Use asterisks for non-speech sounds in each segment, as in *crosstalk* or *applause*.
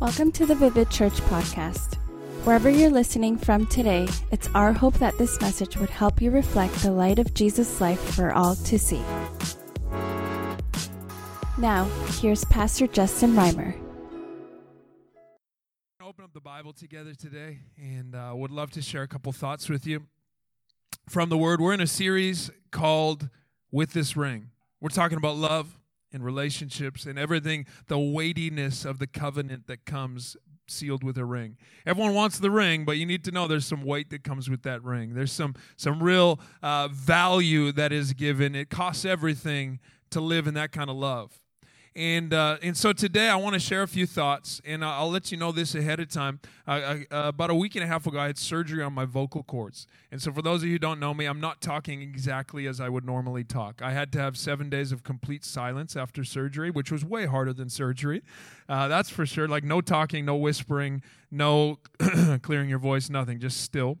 Welcome to the Vivid Church podcast. Wherever you're listening from today, it's our hope that this message would help you reflect the light of Jesus' life for all to see. Now, here's Pastor Justin Reimer. Open up the Bible together today and uh, would love to share a couple thoughts with you from the Word. We're in a series called With This Ring. We're talking about love and relationships and everything, the weightiness of the covenant that comes sealed with a ring. Everyone wants the ring, but you need to know there's some weight that comes with that ring. There's some some real uh, value that is given. It costs everything to live in that kind of love. And, uh, and so today I want to share a few thoughts, and I'll, I'll let you know this ahead of time. Uh, I, uh, about a week and a half ago, I had surgery on my vocal cords. And so, for those of you who don't know me, I'm not talking exactly as I would normally talk. I had to have seven days of complete silence after surgery, which was way harder than surgery. Uh, that's for sure. Like, no talking, no whispering, no *clears throat* clearing your voice, nothing, just still.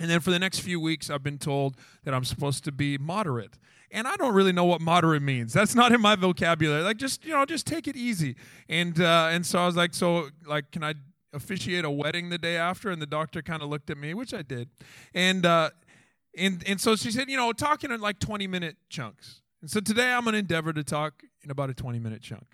And then for the next few weeks, I've been told that I'm supposed to be moderate and I don't really know what moderate means. That's not in my vocabulary. Like just you know, just take it easy. And uh, and so I was like, so like, can I officiate a wedding the day after? And the doctor kind of looked at me, which I did, and uh, and and so she said, you know, talking in like twenty minute chunks. And so today I'm going to endeavor to talk in about a twenty minute chunk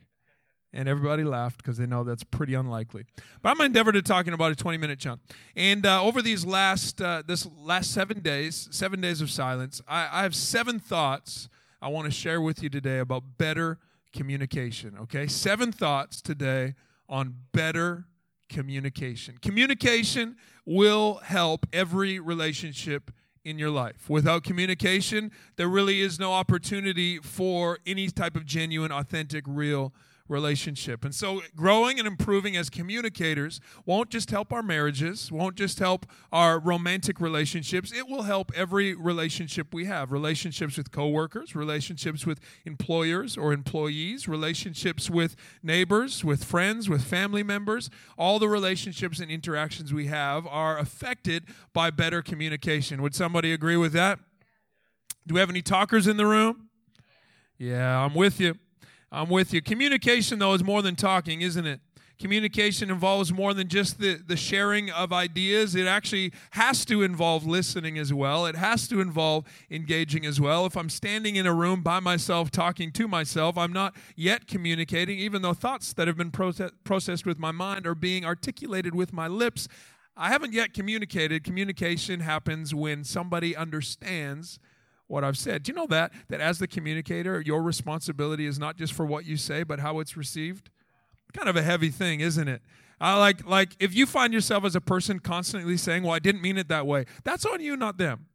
and everybody laughed because they know that's pretty unlikely. But I'm going to endeavor to talk in about a 20 minute chunk. And uh, over these last uh, this last seven days, seven days of silence, I, I have seven thoughts I want to share with you today about better communication. Okay, seven thoughts today on better communication. Communication will help every relationship in your life. Without communication, there really is no opportunity for any type of genuine, authentic, real relationship. And so, growing and improving as communicators won't just help our marriages, won't just help our romantic relationships. It will help every relationship we have relationships with coworkers, relationships with employers or employees, relationships with neighbors, with friends, with family members. All the relationships and interactions we have are affected by better communication. Would somebody agree with that? Do we have any talkers in the room? Yeah, I'm with you. I'm with you. Communication, though, is more than talking, isn't it? Communication involves more than just the, the sharing of ideas. It actually has to involve listening as well. It has to involve engaging as well. If I'm standing in a room by myself talking to myself, I'm not yet communicating, even though thoughts that have been process- processed with my mind are being articulated with my lips. I haven't yet communicated. Communication happens when somebody understands what I've said. Do you know that that as the communicator, your responsibility is not just for what you say, but how it's received? Kind of a heavy thing, isn't it? Uh, like like if you find yourself as a person constantly saying, "Well, I didn't mean it that way," that's on you, not them.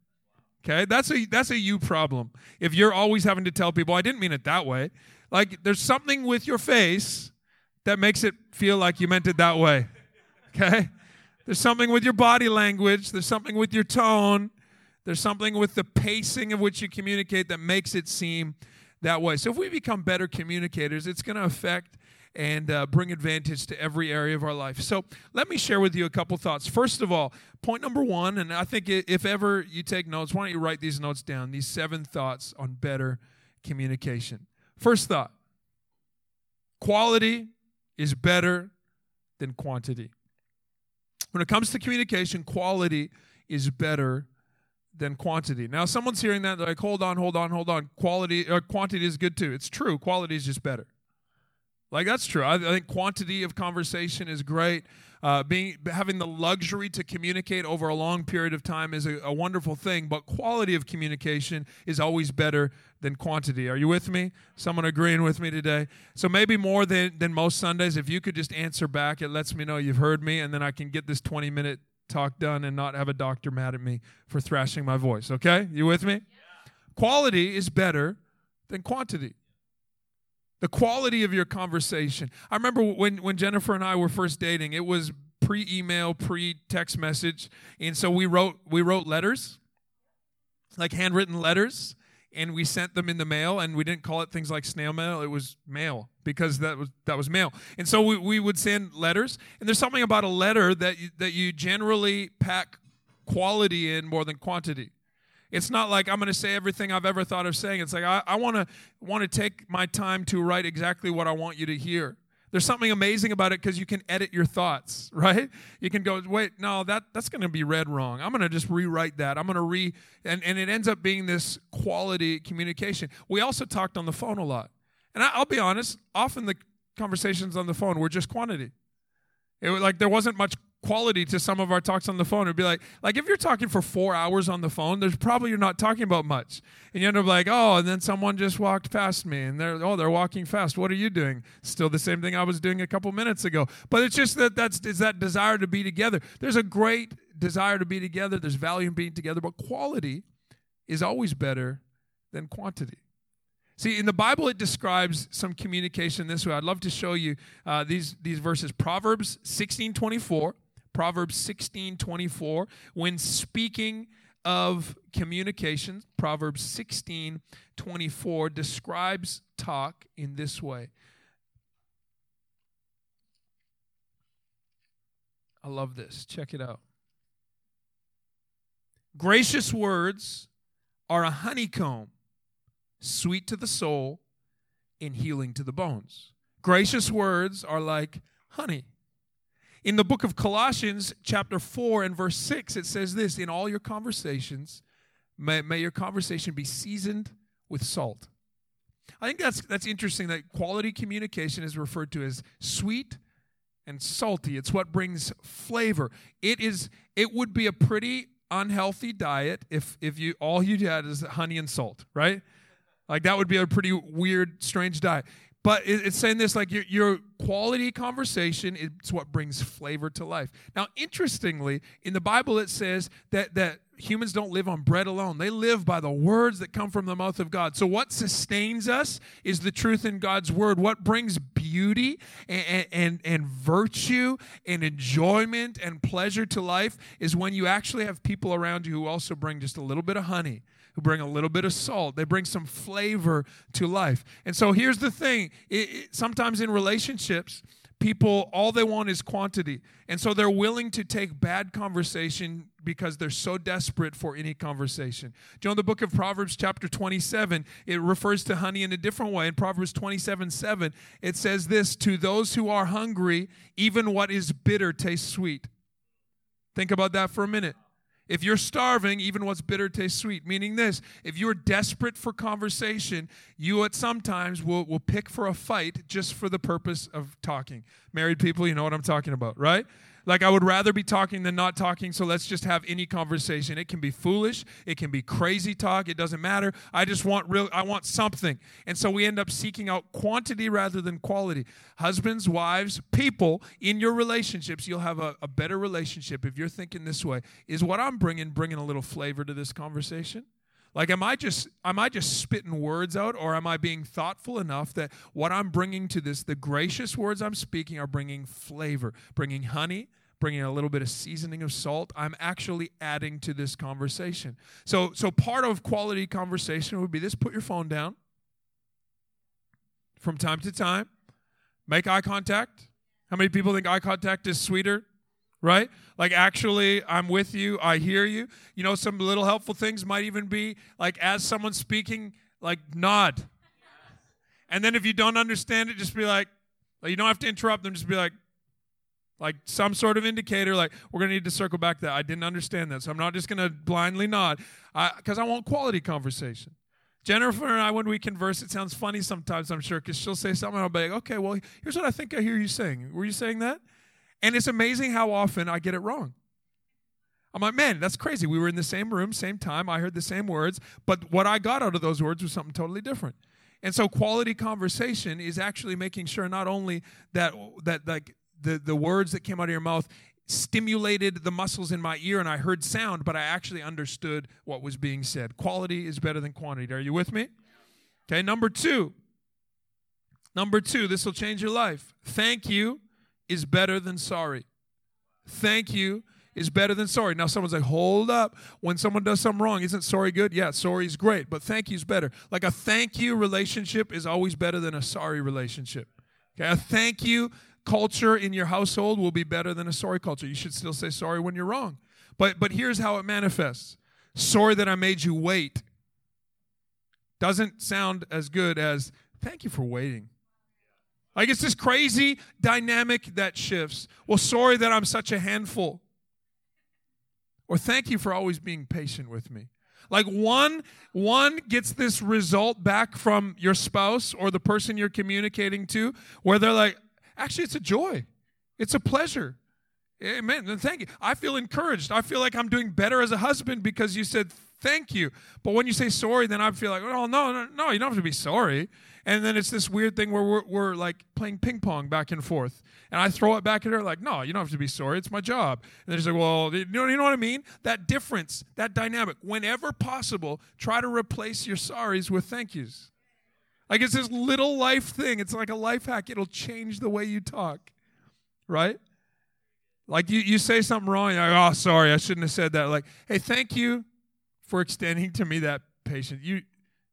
Okay, that's a that's a you problem. If you're always having to tell people, "I didn't mean it that way," like there's something with your face that makes it feel like you meant it that way. Okay, there's something with your body language. There's something with your tone there's something with the pacing of which you communicate that makes it seem that way. So if we become better communicators, it's going to affect and uh, bring advantage to every area of our life. So let me share with you a couple thoughts. First of all, point number one, and I think if ever you take notes, why don't you write these notes down? These seven thoughts on better communication. First thought quality is better than quantity. When it comes to communication, quality is better than quantity. Now, someone's hearing that, like, hold on, hold on, hold on. Quality or uh, quantity is good too. It's true. Quality is just better. Like that's true. I, I think quantity of conversation is great. Uh, being having the luxury to communicate over a long period of time is a, a wonderful thing. But quality of communication is always better than quantity. Are you with me? Someone agreeing with me today? So maybe more than than most Sundays, if you could just answer back, it lets me know you've heard me, and then I can get this twenty minute talk done and not have a doctor mad at me for thrashing my voice. Okay? You with me? Yeah. Quality is better than quantity. The quality of your conversation. I remember when, when Jennifer and I were first dating, it was pre-email, pre-text message. And so we wrote we wrote letters, like handwritten letters and we sent them in the mail and we didn't call it things like snail mail it was mail because that was that was mail. And so we, we would send letters and there's something about a letter that you, that you generally pack quality in more than quantity. It's not like i'm going to say everything i've ever thought of saying. It's like i want to want to take my time to write exactly what i want you to hear There's something amazing about it because you can edit your thoughts, *laughs* right? You can go, wait, no, that, that's going to be read wrong. I'm going to just rewrite that. I'm going to re, and, and it ends up being this quality communication. We also talked on the phone a lot. And I, I'll be honest, often the conversations on the phone were just quantity. It was like there wasn't much quality to some of our talks on the phone. It'd be like, like if you're talking for four hours on the phone, there's probably you're not talking about much, and you end up like, oh, and then someone just walked past me, and they're oh, they're walking fast. What are you doing? Still the same thing I was doing a couple minutes ago. But it's just that that's is that desire to be together. There's a great desire to be together. There's value in being together, but quality is always better than quantity. See, in the Bible, it describes some communication this way. I'd love to show you uh, these, these verses. Proverbs 16 24 Proverbs 16 24, when speaking of communication, Proverbs 16 24 describes talk in this way. I love this. Check it out. Gracious words are a honeycomb, sweet to the soul and healing to the bones. Gracious words are like honey. In the book of Colossians, chapter 4 and verse 6, it says this In all your conversations, may, may your conversation be seasoned with salt. I think that's, that's interesting that quality communication is referred to as sweet and salty. It's what brings flavor. It is it would be a pretty unhealthy diet if if you all you had is honey and salt, right? Like that would be a pretty weird, strange diet. But it's saying this like your, your quality conversation is what brings flavor to life. Now, interestingly, in the Bible it says that, that humans don't live on bread alone. They live by the words that come from the mouth of God. So, what sustains us is the truth in God's word. What brings beauty and, and, and virtue and enjoyment and pleasure to life is when you actually have people around you who also bring just a little bit of honey who bring a little bit of salt. They bring some flavor to life. And so here's the thing it, it, sometimes in relationships, people, all they want is quantity. And so they're willing to take bad conversation because they're so desperate for any conversation. Do you know the book of Proverbs, chapter 27, it refers to honey in a different way. In Proverbs 27 7, it says this To those who are hungry, even what is bitter tastes sweet. Think about that for a minute. If you're starving, even what's bitter tastes sweet. Meaning this, if you're desperate for conversation, you at sometimes will, will pick for a fight just for the purpose of talking. Married people, you know what I'm talking about, right? Like, I would rather be talking than not talking, so let's just have any conversation. It can be foolish, it can be crazy talk, it doesn't matter. I just want real, I want something. And so we end up seeking out quantity rather than quality. Husbands, wives, people in your relationships, you'll have a, a better relationship if you're thinking this way. Is what I'm bringing bringing a little flavor to this conversation? Like, am I just am I just spitting words out, or am I being thoughtful enough that what I'm bringing to this, the gracious words I'm speaking, are bringing flavor, bringing honey, bringing a little bit of seasoning of salt. I'm actually adding to this conversation. So, so part of quality conversation would be this: put your phone down from time to time, make eye contact. How many people think eye contact is sweeter right? Like, actually, I'm with you, I hear you. You know, some little helpful things might even be like, as someone's speaking, like, nod. And then if you don't understand it, just be like, you don't have to interrupt them, just be like, like some sort of indicator, like, we're going to need to circle back that. I didn't understand that. So I'm not just going to blindly nod because I, I want quality conversation. Jennifer and I, when we converse, it sounds funny sometimes, I'm sure, because she'll say something, and I'll be like, okay, well, here's what I think I hear you saying. Were you saying that? And it's amazing how often I get it wrong. I'm like, man, that's crazy. We were in the same room, same time. I heard the same words, but what I got out of those words was something totally different. And so, quality conversation is actually making sure not only that that like the the words that came out of your mouth stimulated the muscles in my ear and I heard sound, but I actually understood what was being said. Quality is better than quantity. Are you with me? Okay, number two. Number two, this will change your life. Thank you is better than sorry. Thank you is better than sorry. Now, someone's like, hold up. When someone does something wrong, isn't sorry good? Yeah, sorry is great, but thank you is better. Like a thank you relationship is always better than a sorry relationship. Okay, a thank you culture in your household will be better than a sorry culture. You should still say sorry when you're wrong. But but here's how it manifests. Sorry that I made you wait. Doesn't sound as good as thank you for waiting. Like it's this crazy dynamic that shifts. Well, sorry that I'm such a handful. Or thank you for always being patient with me. Like one one gets this result back from your spouse or the person you're communicating to where they're like, actually it's a joy. It's a pleasure. Amen. Thank you. I feel encouraged. I feel like I'm doing better as a husband because you said thank you. But when you say sorry, then I feel like, oh, no, no, no, you don't have to be sorry. And then it's this weird thing where we're, we're like playing ping pong back and forth. And I throw it back at her, like, no, you don't have to be sorry. It's my job. And she's like, well, you know, you know what I mean? That difference, that dynamic. Whenever possible, try to replace your sorries with thank yous. Like it's this little life thing. It's like a life hack. It'll change the way you talk, right? Like you, you say something wrong, you're like, oh, sorry, I shouldn't have said that. Like, hey, thank you for extending to me that patience. You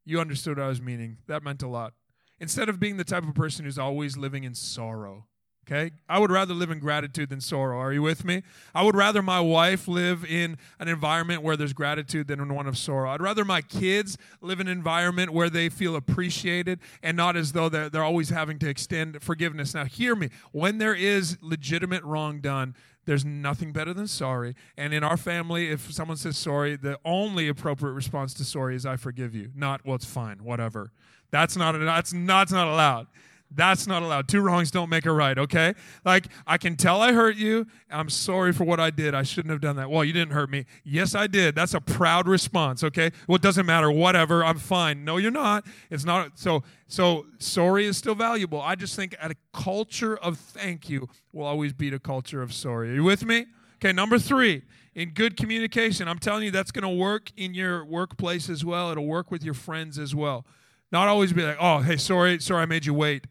you understood what I was meaning. That meant a lot. Instead of being the type of person who's always living in sorrow. Okay? I would rather live in gratitude than sorrow. Are you with me? I would rather my wife live in an environment where there's gratitude than in one of sorrow. I'd rather my kids live in an environment where they feel appreciated and not as though they're, they're always having to extend forgiveness. Now, hear me. When there is legitimate wrong done, there's nothing better than sorry. And in our family, if someone says sorry, the only appropriate response to sorry is I forgive you. Not, well, it's fine, whatever. That's not that's not, that's not allowed. That's not allowed. Two wrongs don't make a right, okay? Like, I can tell I hurt you. I'm sorry for what I did. I shouldn't have done that. Well, you didn't hurt me. Yes, I did. That's a proud response, okay? Well, it doesn't matter. Whatever. I'm fine. No, you're not. It's not. So, so sorry is still valuable. I just think a culture of thank you will always beat a culture of sorry. Are you with me? Okay, number three, in good communication. I'm telling you, that's going to work in your workplace as well. It'll work with your friends as well. Not always be like, oh, hey, sorry, sorry, I made you wait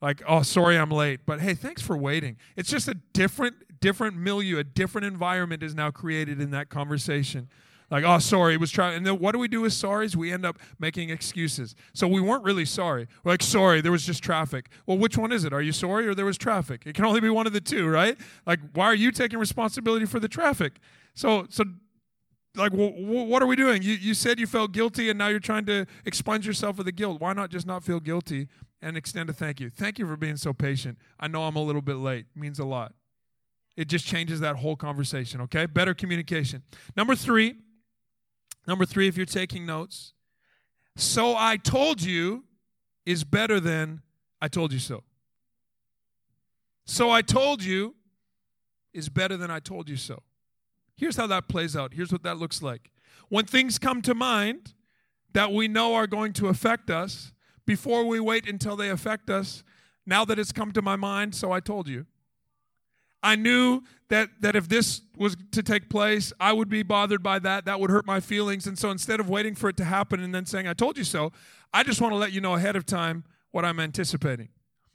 like oh sorry i'm late. But hey thanks for waiting. It's just a different different milieu a different environment is now created in that conversation. Like oh sorry it was trying and then what do we do with sorries? We end up making excuses. So we weren't really sorry. We're like sorry there was just traffic. Well which one is it? Are you sorry or there was traffic? It can only be one of the two right? Like why are you taking responsibility for the traffic? So so like well, what are we doing? You, you said you felt guilty and now you're trying to expunge yourself of the guilt. Why not just not feel guilty and extend a thank you. Thank you for being so patient. I know I'm a little bit late. It means a lot. It just changes that whole conversation, okay? Better communication. Number 3, number 3 if you're taking notes, so I told you is better than I told you so. So I told you is better than I told you so. Here's how that plays out. Here's what that looks like. When things come to mind that we know are going to affect us, before we wait until they affect us. Now that it's come to my mind, so I told you. I knew that, that if this was to take place, I would be bothered by that. That would hurt my feelings. And so instead of waiting for it to happen and then saying, I told you so, I just want to let you know ahead of time what I'm anticipating.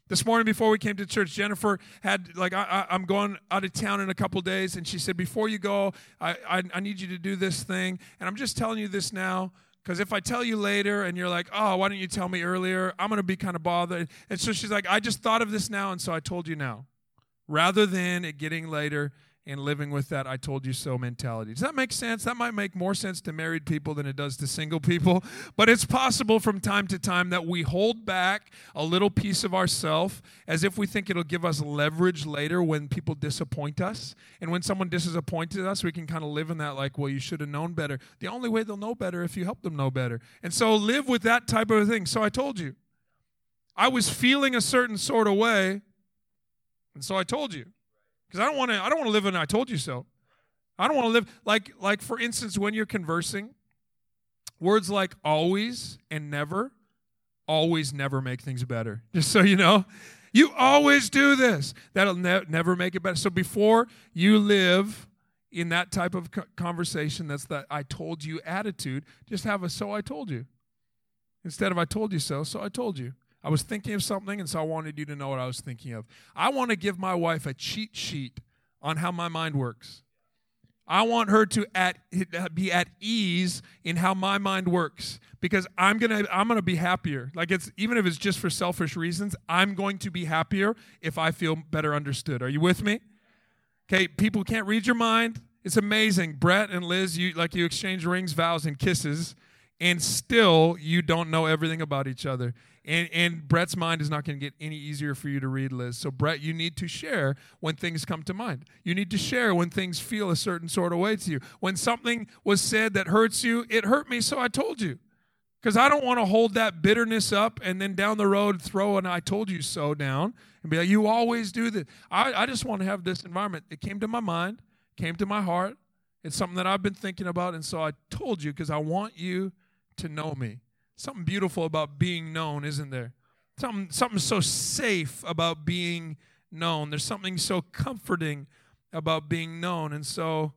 This morning before we came to church, Jennifer had, like, I, am going out of town in a couple days. And she said, Before you go, I, I, I need you to do this thing. And I'm just telling you this now because if I tell you later and you're like, oh, why didn't you tell me earlier? I'm going to be kind of bothered. And so she's like, I just thought of this now, and so I told you now. Rather than it getting later and living with that I told you so mentality. Does that make sense? That might make more sense to married people than it does to single people. *laughs* But it's possible from time to time that we hold back a little piece of ourself as if we think it'll give us leverage later when people disappoint us. And when someone disappointed us, we can kind of live in that like, well, you should have known better. The only way they'll know better if you help them know better. And so live with that type of thing. So I told you. I was feeling a certain sort of way, and so I told you because I don't want to. I don't want to live in. I told you so. I don't want to live like like for instance when you're conversing, words like always and never, always never make things better. *laughs* Just so you know, you always do this. That'll ne- never make it better. So before you live in that type of conversation, that's that I told you attitude. Just have a so I told you instead of I told you so. So I told you. I was thinking of something, and so I wanted you to know what I was thinking of. I want to give my wife a cheat sheet on how my mind works. I want her to at, be at ease in how my mind works because I'm gonna I'm gonna be happier. Like it's even if it's just for selfish reasons, I'm going to be happier if I feel better understood. Are you with me? Okay, people can't read your mind. It's amazing. Brett and Liz, you like you exchange rings, vows, and kisses and still you don't know everything about each other. And, and Brett's mind is not going to get any easier for you to read, Liz. So, Brett, you need to share when things come to mind. You need to share when things feel a certain sort of way to you. When something was said that hurts you, it hurt me, so I told you. Because I don't want to hold that bitterness up and then down the road throw an I told you so down and be like, you always do this. I, I just want to have this environment. It came to my mind, came to my heart. It's something that I've been thinking about. And so I told you because I want you to know me. Something beautiful about being known, isn't there? Something, something so safe about being known. There's something so comforting about being known. And so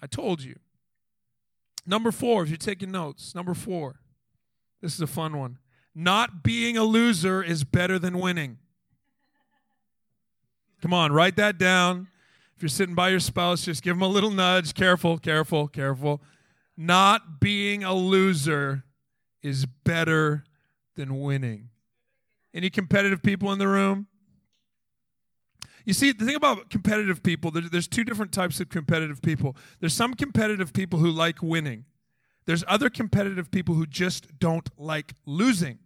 I told you. Number four, if you're taking notes, number four, this is a fun one. Not being a loser is better than winning. Come on, write that down. If you're sitting by your spouse, just give them a little nudge. Careful, careful, careful. Not being a loser is better than winning. Any competitive people in the room? You see, the thing about competitive people, there's two different types of competitive people. There's some competitive people who like winning. There's other competitive people who just don't like losing.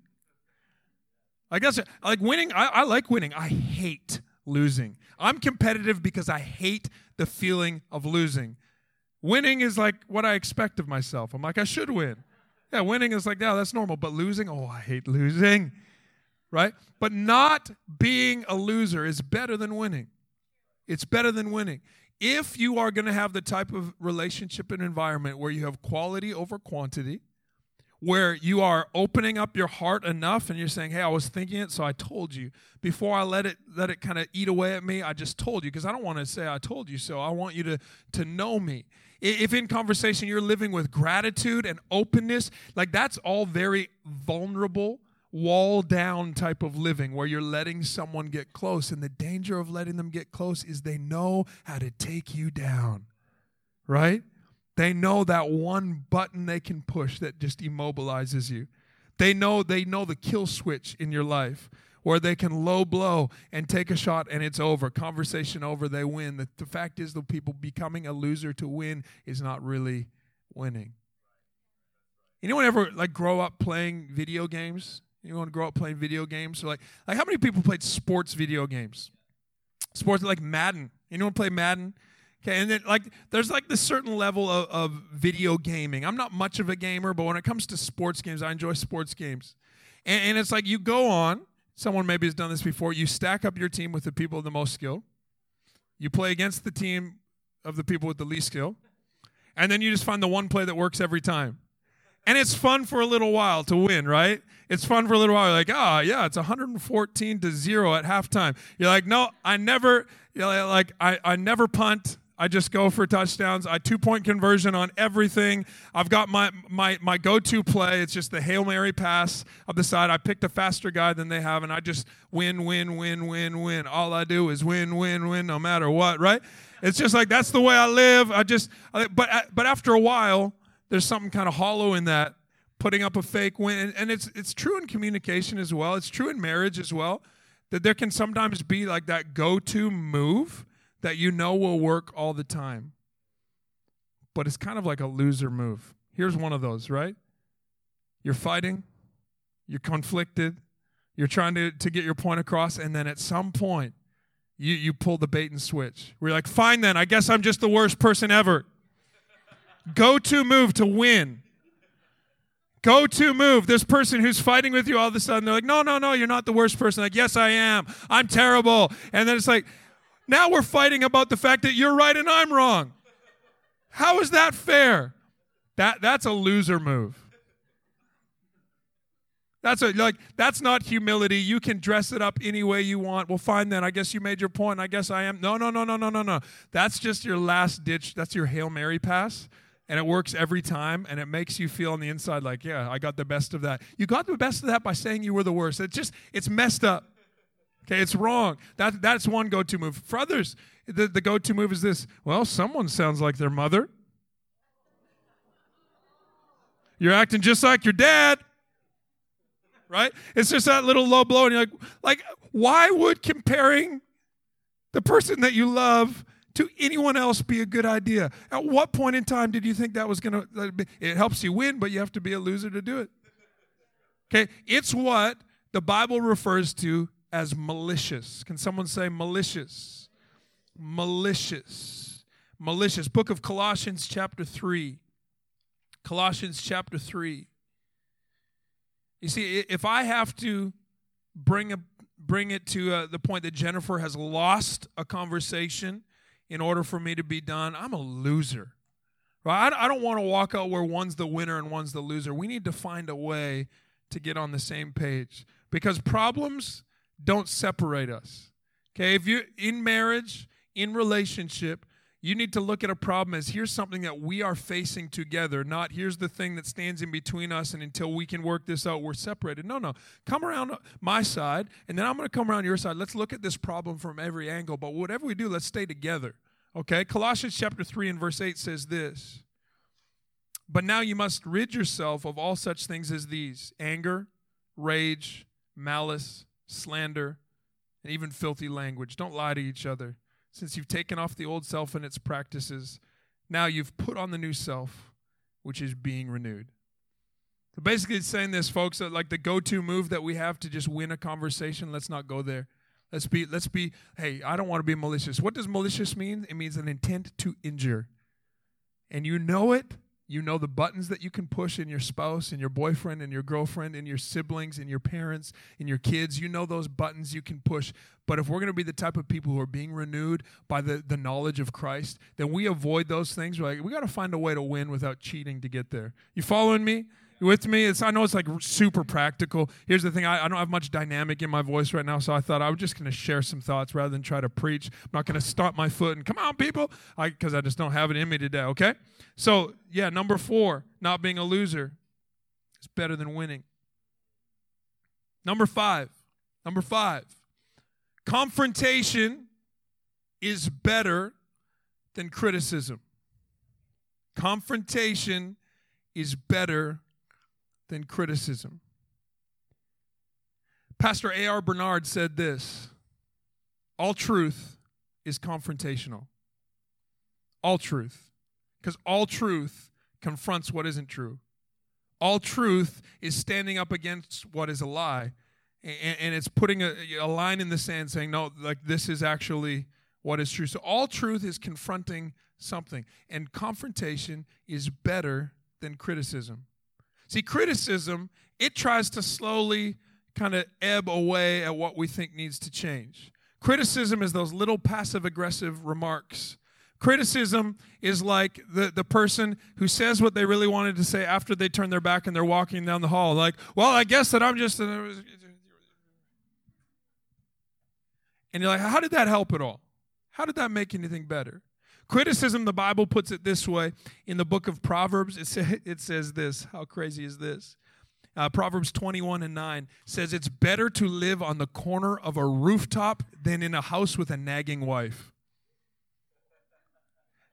I guess like winning, I, I like winning. I hate losing. I'm competitive because I hate the feeling of losing. Winning is like what I expect of myself. I'm like, I should win. Yeah, winning is like, yeah, that's normal. But losing, oh, I hate losing. Right? But not being a loser is better than winning. It's better than winning if you are going to have the type of relationship and environment where you have quality over quantity, where you are opening up your heart enough and you're saying, "Hey, I was thinking it, so I told you." Before I let it let it kind of eat away at me, I just told you because I don't want to say I told you so. I want you to to know me. If in conversation you're living with gratitude and openness, like that's all very vulnerable wall down type of living where you're letting someone get close. And the danger of letting them get close is they know how to take you down, right? They know that one button they can push that just immobilizes you. They know they know the kill switch in your life where they can low blow and take a shot and it's over. Conversation over, they win. The, the fact is, the people becoming a loser to win is not really winning. Anyone ever like grow up playing video games? To grow up playing video games? Or like, like how many people played sports video games? Sports like Madden. Anyone play Madden? Okay, and then like there's like this certain level of, of video gaming. I'm not much of a gamer, but when it comes to sports games, I enjoy sports games. And, and it's like you go on, someone maybe has done this before, you stack up your team with the people with the most skill. You play against the team of the people with the least skill. And then you just find the one play that works every time. And it's fun for a little while to win, right? It's fun for a little while. You're like, ah, oh, yeah, it's 114 to zero at halftime. You're like, no, I never, like, I, I never punt. I just go for touchdowns. I two point conversion on everything. I've got my my my go to play. It's just the hail mary pass of the side. I picked a faster guy than they have, and I just win, win, win, win, win. All I do is win, win, win, no matter what. Right? It's just like that's the way I live. I just, but uh, but after a while, there's something kind of hollow in that putting up a fake win and it's it's true in communication as well it's true in marriage as well that there can sometimes be like that go-to move that you know will work all the time but it's kind of like a loser move here's one of those right you're fighting you're conflicted you're trying to, to get your point across and then at some point you, you pull the bait and switch we're like fine then i guess i'm just the worst person ever go to move to win. Go to move. This person who's fighting with you all of a sudden, they're like, no, no, no, you're not the worst person. Like, yes, I am. I'm terrible. And then it's like, now we're fighting about the fact that you're right and I'm wrong. How is that fair? That, that's a loser move. That's a, like that's not humility. You can dress it up any way you want. Well, fine then. I guess you made your point. I guess I am. No, no, no, no, no, no, no. That's just your last ditch. That's your hail mary pass and it works every time and it makes you feel on the inside like yeah i got the best of that you got the best of that by saying you were the worst it's just it's messed up okay it's wrong that, that's one go-to move for others the, the go-to move is this well someone sounds like their mother you're acting just like your dad right it's just that little low blow and you're like like why would comparing the person that you love to anyone else be a good idea? At what point in time did you think that was going to? It helps you win, but you have to be a loser to do it. Okay, it's what the Bible refers to as malicious. Can someone say malicious? Malicious. Malicious. Book of Colossians, chapter 3. Colossians, chapter 3. You see, if I have to bring a bring it to uh, the point that Jennifer has lost a conversation in order for me to be done, I'm a loser. Right? I don't want to walk out where one's the winner and one's the loser. We need to find a way to get on the same page because problems don't separate us. Okay, if you're in marriage, in relationship, you need to look at a problem as here's something that we are facing together, not here's the thing that stands in between us, and until we can work this out, we're separated. No, no. Come around my side, and then I'm going to come around your side. Let's look at this problem from every angle, but whatever we do, let's stay together. Okay? Colossians chapter 3 and verse 8 says this But now you must rid yourself of all such things as these anger, rage, malice, slander, and even filthy language. Don't lie to each other since you've taken off the old self and its practices, now you've put on the new self, which is being renewed. So basically, it's saying this, folks, that like the go-to move that we have to just win a conversation. Let's not go there. Let's be. Let's be. Hey, I don't want to be malicious. What does malicious mean? It means an intent to injure, and you know it you know the buttons that you can push in your spouse, in your boyfriend, in your girlfriend, in your siblings, in your parents, in your kids. You know those buttons you can push. But if we're going to be the type of people who are being renewed by the, the knowledge of Christ, then we avoid those things. We're like, we got to find a way to win without cheating to get there. You following me? You with me? It's, I know it's like super practical. Here's the thing I, I don't have much dynamic in my voice right now, so I thought I was just going to share some thoughts rather than try to preach. I'm not going to stomp my foot and come on, people, because I, I just don't have it in me today, okay? So, yeah, number four, not being a loser is better than winning. Number five, number five, confrontation is better than criticism. Confrontation is better than criticism. Pastor A.R. Bernard said this All truth is confrontational. All truth. Because all truth confronts what isn't true. All truth is standing up against what is a lie. And, and it's putting a, a line in the sand saying, no, like this is actually what is true. So all truth is confronting something. And confrontation is better than criticism. See, criticism, it tries to slowly kind of ebb away at what we think needs to change. Criticism is those little passive aggressive remarks. Criticism is like the, the person who says what they really wanted to say after they turn their back and they're walking down the hall. Like, well, I guess that I'm just. And you're like, how did that help at all? How did that make anything better? Criticism, the Bible puts it this way in the book of Proverbs. It, say, it says this. How crazy is this? Uh, Proverbs 21 and 9 says, It's better to live on the corner of a rooftop than in a house with a nagging wife.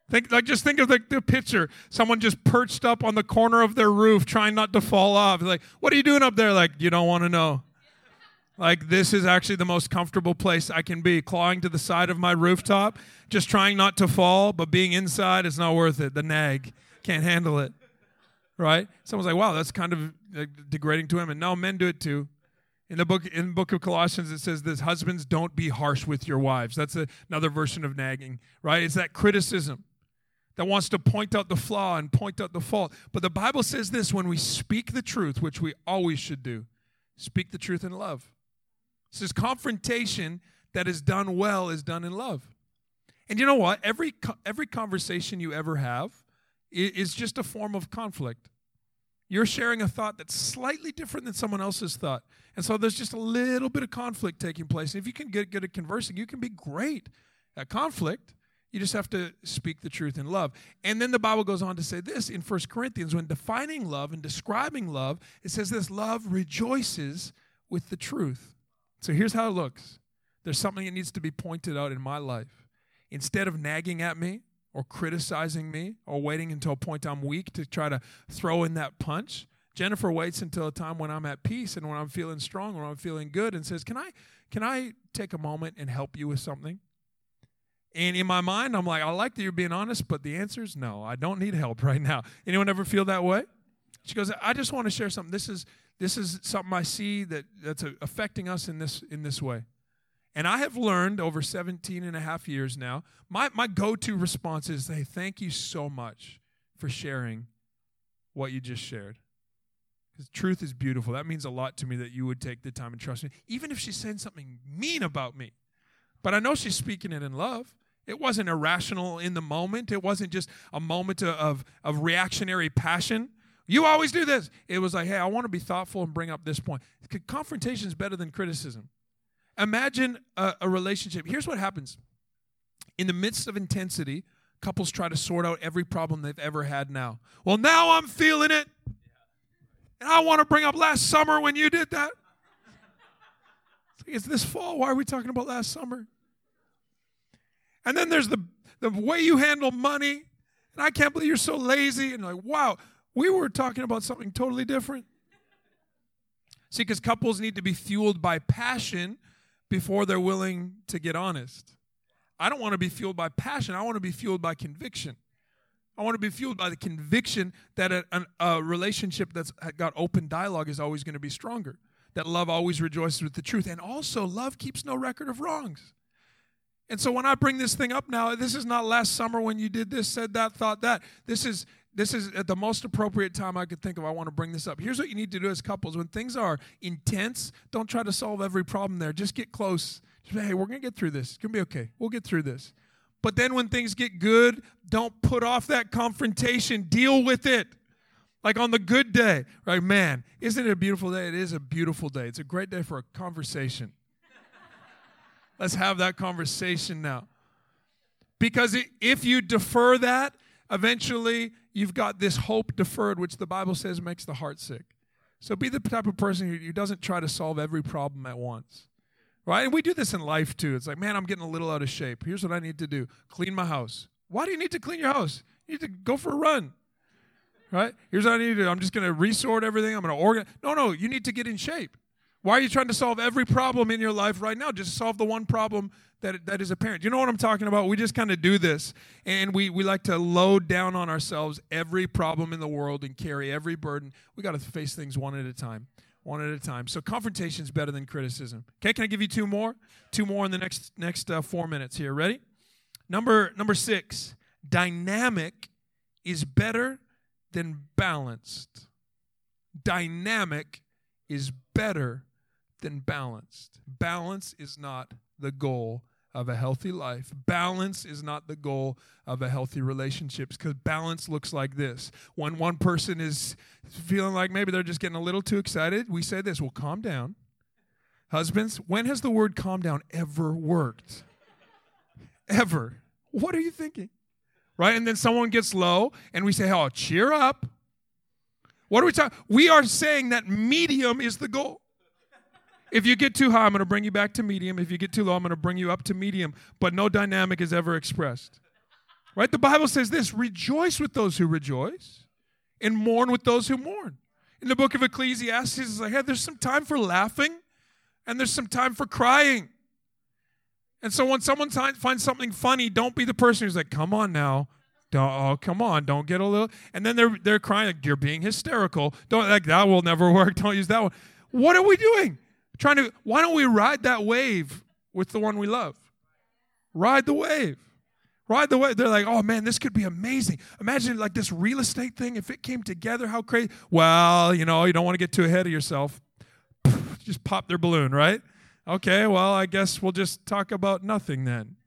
Think, like, just think of the, the picture. Someone just perched up on the corner of their roof trying not to fall off. Like, what are you doing up there? Like, you don't want to know. Like, this is actually the most comfortable place I can be. Clawing to the side of my rooftop, just trying not to fall, but being inside is not worth it. The nag can't handle it. Right? Someone's like, wow, that's kind of degrading to women. No, men do it too. In the book in the book of Colossians, it says this husbands, don't be harsh with your wives. That's a, another version of nagging, right? It's that criticism that wants to point out the flaw and point out the fault. But the Bible says this when we speak the truth, which we always should do, speak the truth in love. It says confrontation that is done well is done in love. And you know what? Every every conversation you ever have is just a form of conflict. You're sharing a thought that's slightly different than someone else's thought. And so there's just a little bit of conflict taking place. And if you can get good at conversing, you can be great at conflict. You just have to speak the truth in love. And then the Bible goes on to say this in First Corinthians when defining love and describing love, it says this love rejoices with the truth. So here's how it looks there's something that needs to be pointed out in my life. Instead of nagging at me or criticizing me or waiting until a point I'm weak to try to throw in that punch, Jennifer waits until a time when I'm at peace and when I'm feeling strong, or I'm feeling good, and says, "Can I, can I take a moment and help you with something?" And in my mind, I'm like, I like that you're being honest, but the answer is no. I don't need help *laughs* right now. Anyone ever feel that way? She goes, I just want to share something. This is this is something I see that that's affecting us in this in this way. And I have learned over 17 and a half years now, my, my go-to response is, hey, thank you so much for sharing what you just shared. Because truth is beautiful. That means a lot to me that you would take the time and trust me, even if she's saying something mean about me. But I know she's speaking it in love. It wasn't irrational in the moment. It wasn't just a moment of, of reactionary passion. You always do this. It was like, hey, I want to be thoughtful and bring up this point. Confrontation is better than criticism. Imagine a, a relationship. Here's what happens in the midst of intensity, couples try to sort out every problem they've ever had now. Well, now I'm feeling it. And I want to bring up last summer when you did that. It's this fall. Why are we talking about last summer? And then there's the, the way you handle money. And I can't believe you're so lazy. And like, wow, we were talking about something totally different. See, because couples need to be fueled by passion before they're willing to get honest. I don't want to be fueled by passion. I want to be fueled by conviction. I want to be fueled by the conviction that a, a, a relationship that's uh, got open dialogue is always going to be stronger. That love always rejoices with the truth. And also, love keeps no record of wrongs. And so when I bring this thing up now, this is not last summer when you did this, said that, thought that. This is this is at the most appropriate time I could think of. I want to bring this up. Here's what you need to do as couples. When things are intense, don't try to solve every problem there. Just get close. Just say, hey, we're going to get through this. It's going to be okay. We'll get through this. But then when things get good, don't put off that confrontation. Deal with it. Like on the good day, right? Man, isn't it a beautiful day? It is a beautiful day. It's a great day for a conversation. Let's have that conversation now. Because if you defer that, eventually you've got this hope deferred, which the Bible says makes the heart sick. So be the type of person who doesn't try to solve every problem at once. Right? And we do this in life too. It's like, man, I'm getting a little out of shape. Here's what I need to do clean my house. Why do you need to clean your house? You need to go for a run. Right? Here's what I need to do. I'm just going to resort everything. I'm going to organize. No, no, you need to get in shape. Why are you trying to solve every problem in your life right now? Just solve the one problem that, that is apparent. You know what I'm talking about? We just kind of do this, and we, we like to load down on ourselves every problem in the world and carry every burden. We got to face things one at a time, one at a time. So confrontation is better than criticism. Okay, can I give you two more? Two more in the next next uh, four minutes here. Ready? Number number six. Dynamic is better than balanced. Dynamic is better than balanced. Balance is not the goal of a healthy life. Balance is not the goal of a healthy relationships because balance looks like this. When one person is feeling like maybe they're just getting a little too excited, we say this, well, calm down. Husbands, when has the word calm down ever worked? ever. What are you thinking? Right? And then someone gets low and we say, oh, cheer up. What are we talking? We are saying that medium is the goal. If you get too high, I'm going to bring you back to medium. If you get too low, I'm going to bring you up to medium. But no dynamic is ever expressed. Right? The Bible says this rejoice with those who rejoice and mourn with those who mourn. In the book of Ecclesiastes, it's like, hey, there's some time for laughing and there's some time for crying. And so when someone finds something funny, don't be the person who's like, come on now. Don't, oh, come on, don't get a little. And then they're, they're crying, like, you're being hysterical. Don't, like, that will never *laughs* work. Don't use that one. What are we doing? Trying to, why don't we ride that wave with the one we love? Ride the wave. Ride the wave. They're like, oh man, this could be amazing. Imagine like this real estate thing, if it came together, how crazy. Well, you know, you don't want to get too ahead of yourself. Just pop their balloon, right? Okay, well, I guess we'll just talk about nothing then.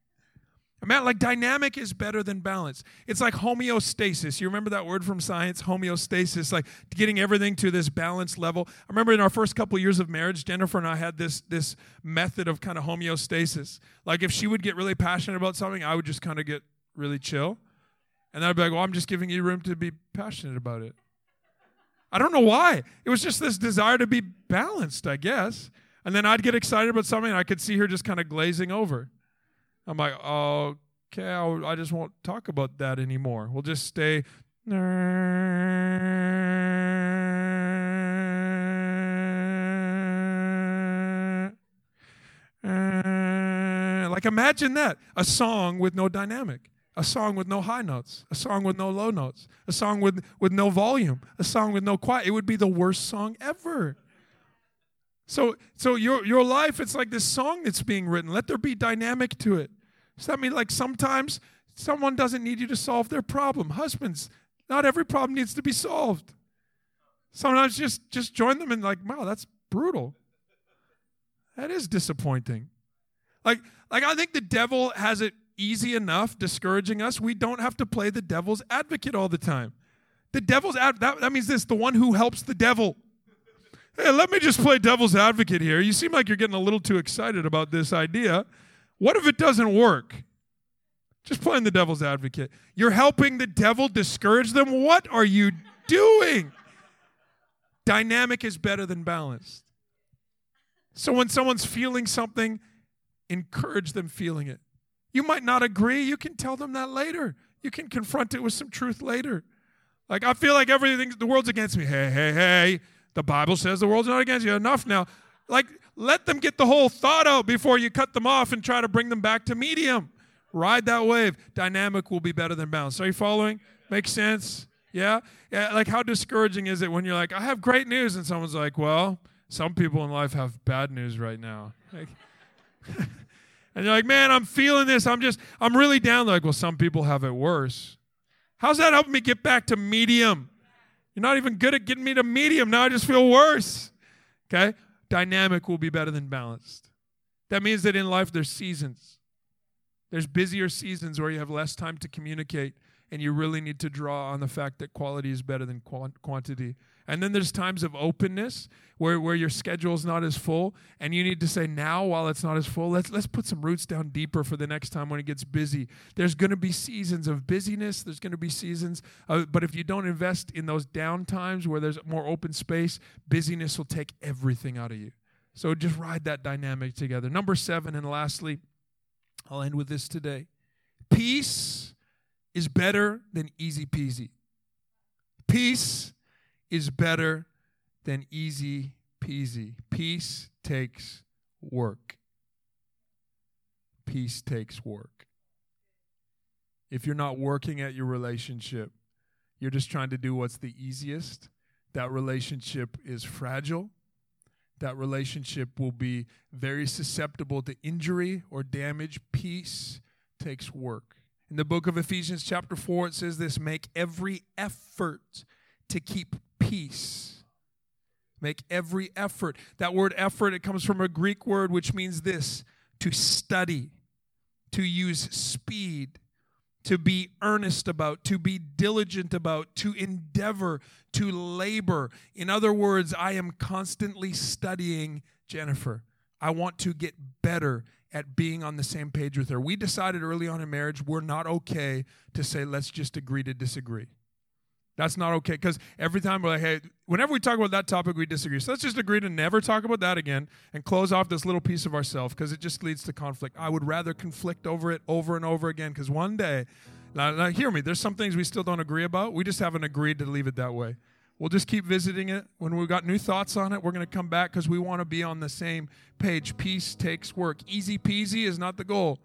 Man, like dynamic is better than balance. It's like homeostasis. You remember that word from science? Homeostasis, like getting everything to this balanced level. I remember in our first couple of years of marriage, Jennifer and I had this this method of kind of homeostasis. Like if she would get really passionate about something, I would just kind of get really chill. And then I'd be like, well, I'm just giving you room to be passionate about it. I don't know why. It was just this desire to be balanced, I guess. And then I'd get excited about something and I could see her just kind of glazing over. I'm like, okay, I'll, I just won't talk about that anymore. We'll just stay. Like imagine that a song with no dynamic, a song with no high notes, a song with no low notes, a song with, with no volume, a song with no quiet. It would be the worst song ever. So, so your, your life, it's like this song that's being written. Let there be dynamic to it. Does that mean like sometimes someone doesn't need you to solve their problem? Husbands, not every problem needs to be solved. Sometimes just just join them and like, wow, that's brutal. That is disappointing. Like, like I think the devil has it easy enough discouraging us. We don't have to play the devil's advocate all the time. The devil's ad- that, that means this the one who helps the devil. Hey, let me just play devil's advocate here. You seem like you're getting a little too excited about this idea. What if it doesn't work? Just playing the devil's advocate. You're helping the devil discourage them. What are you doing? Dynamic is better than balanced. So when someone's feeling something, encourage them feeling it. You might not agree. You can tell them that later. You can confront it with some truth later. Like, I feel like everything, the world's against me. Hey, hey, hey. The Bible says the world's not against you. Enough now. Like, let them get the whole thought out before you cut them off and try to bring them back to medium. Ride that wave. Dynamic will be better than balanced. Are you following? Makes sense? Yeah? Yeah. Like, how discouraging is it when you're like, I have great news, and someone's like, well, some people in life have bad news right now. Like, *laughs* and you're like, man, I'm feeling this. I'm just, I'm really down. They're like, well, some people have it worse. How's that helping me get back to medium? You're not even good at getting me to medium. Now I just feel worse. Okay? Dynamic will be better than balanced. That means that in life there's seasons. There's busier seasons where you have less time to communicate and you really need to draw on the fact that quality is better than quantity. And then there's times of openness where, where your schedule's not as full and you need to say now while it's not as full, let's let's put some roots down deeper for the next time when it gets busy. There's going to be seasons of busyness, there's going to be seasons of, but if you don't invest in those down times where there's more open space, busyness will take everything out of you. So just ride that dynamic together. Number 7 and lastly, I'll end with this today. Peace is better than easy peasy. Peace is better than easy peasy. Peace takes work. Peace takes work. If you're not working at your relationship, you're just trying to do what's the easiest. That relationship is fragile. That relationship will be very susceptible to injury or damage. Peace takes work. In the book of Ephesians, chapter 4, it says this make every effort to keep peace. Make every effort. That word effort, it comes from a Greek word which means this to study, to use speed, to be earnest about, to be diligent about, to endeavor, to labor. In other words, I am constantly studying Jennifer. I want to get better at being on the same page with her. We decided early on in marriage we're not okay to say, let's just agree to disagree. That's not okay because every time we're like, hey, whenever we talk about that topic, we disagree. So let's just agree to never talk about that again and close off this little piece of ourselves because it just leads to conflict. I would rather conflict over it over and over again because one day, now, now hear me, there's some things we still don't agree about. We just haven't agreed to leave it that way. We'll just keep visiting it. When we've got new thoughts on it, we're going to come back because we want to be on the same page. Peace takes work. Easy peasy is not the goal.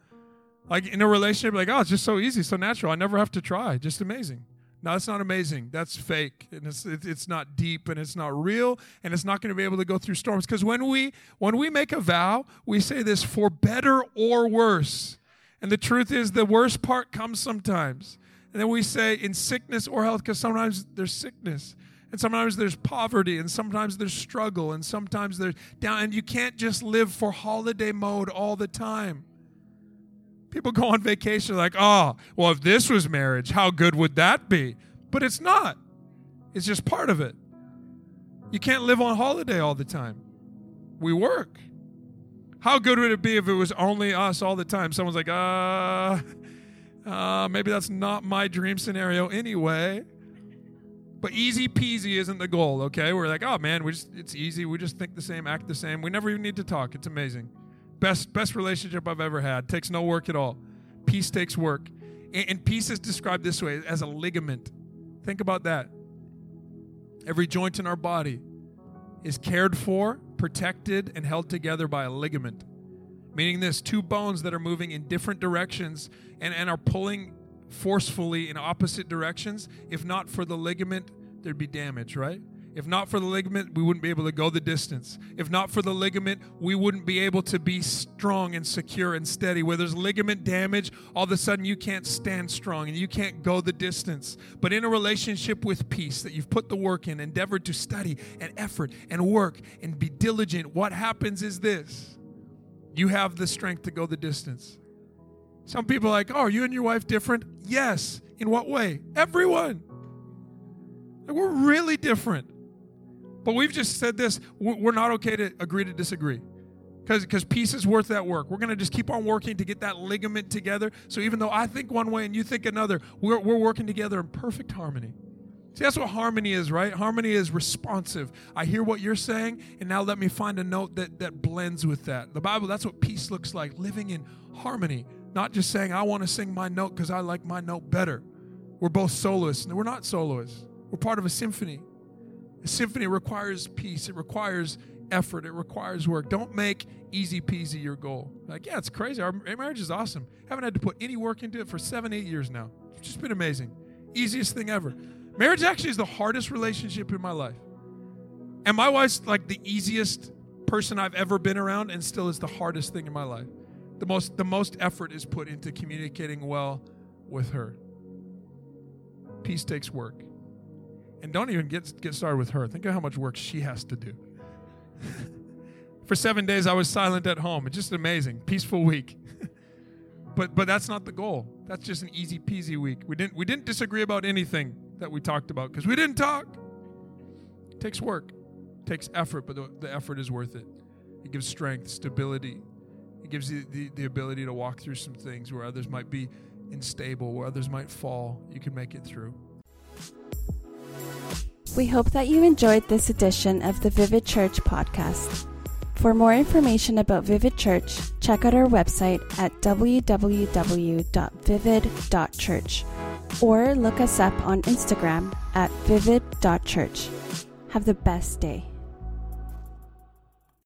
Like in a relationship, like, oh, it's just so easy, so natural. I never have to try. Just amazing. No, that's not amazing. That's fake, and it's it's not deep, and it's not real, and it's not going to be able to go through storms. Because when we when we make a vow, we say this for better or worse, and the truth is the worst part comes sometimes, and then we say in sickness or health, because sometimes there's sickness, and sometimes there's poverty, and sometimes there's struggle, and sometimes there's down, and you can't just live for holiday mode all the time. People go on vacation like, oh, well, if this was marriage, how good would that be? But it's not. It's just part of it. You can't live on holiday all the time. We work. How good would it be if it was only us all the time? Someone's like, uh, uh, maybe that's not my dream scenario anyway. But easy peasy isn't the goal, okay? We're like, oh man, we just it's easy. We just think the same, act the same. We never even need to talk. It's amazing. Best best relationship I've ever had. Takes no work at all. Peace takes work. And, and peace is described this way as a ligament. Think about that. Every joint in our body is cared for, protected, and held together by a ligament. Meaning this two bones that are moving in different directions and, and are pulling forcefully in opposite directions. If not for the ligament, there'd be damage, right? If not for the ligament, we wouldn't be able to go the distance. If not for the ligament, we wouldn't be able to be strong and secure and steady. Where there's ligament damage, all of a sudden you can't stand strong and you can't go the distance. But in a relationship with peace that you've put the work in, endeavored to study and effort and work and be diligent, what happens is this you have the strength to go the distance. Some people are like, oh, are you and your wife different? Yes. In what way? Everyone. Like, we're really different. But we've just said this we're not okay to agree to disagree. Because peace is worth that work. We're going to just keep on working to get that ligament together. So even though I think one way and you think another, we're, we're working together in perfect harmony. See, that's what harmony is, right? Harmony is responsive. I hear what you're saying, and now let me find a note that, that blends with that. The Bible, that's what peace looks like living in harmony, not just saying, I want to sing my note because I like my note better. We're both soloists. No, we're not soloists, we're part of a symphony. A symphony requires peace, it requires effort, it requires work. Don't make easy peasy your goal. Like, yeah, it's crazy. Our marriage is awesome. Haven't had to put any work into it for seven, eight years now. It's just been amazing. Easiest thing ever. Marriage actually is the hardest relationship in my life. And my wife's like the easiest person I've ever been around and still is the hardest thing in my life. The most the most effort is put into communicating well with her. Peace takes work. And don't even get, get started with her. Think of how much work she has to do. For seven days, I was silent at home. It's just amazing. Peaceful week. *laughs* but but that's not the goal. That's just an easy peasy week. We didn't we didn't disagree about anything that we talked about because we didn't talk. It takes work, it takes effort, but the, the effort is worth it. It gives strength, stability. It gives you the, the ability to walk through some things where others might be unstable, where others might fall. You can make it through. We hope that you enjoyed this edition of the Vivid Church podcast. For more information about Vivid Church, check out our website at www.vivid.church or look us up on Instagram at vivid.church. Have the best day.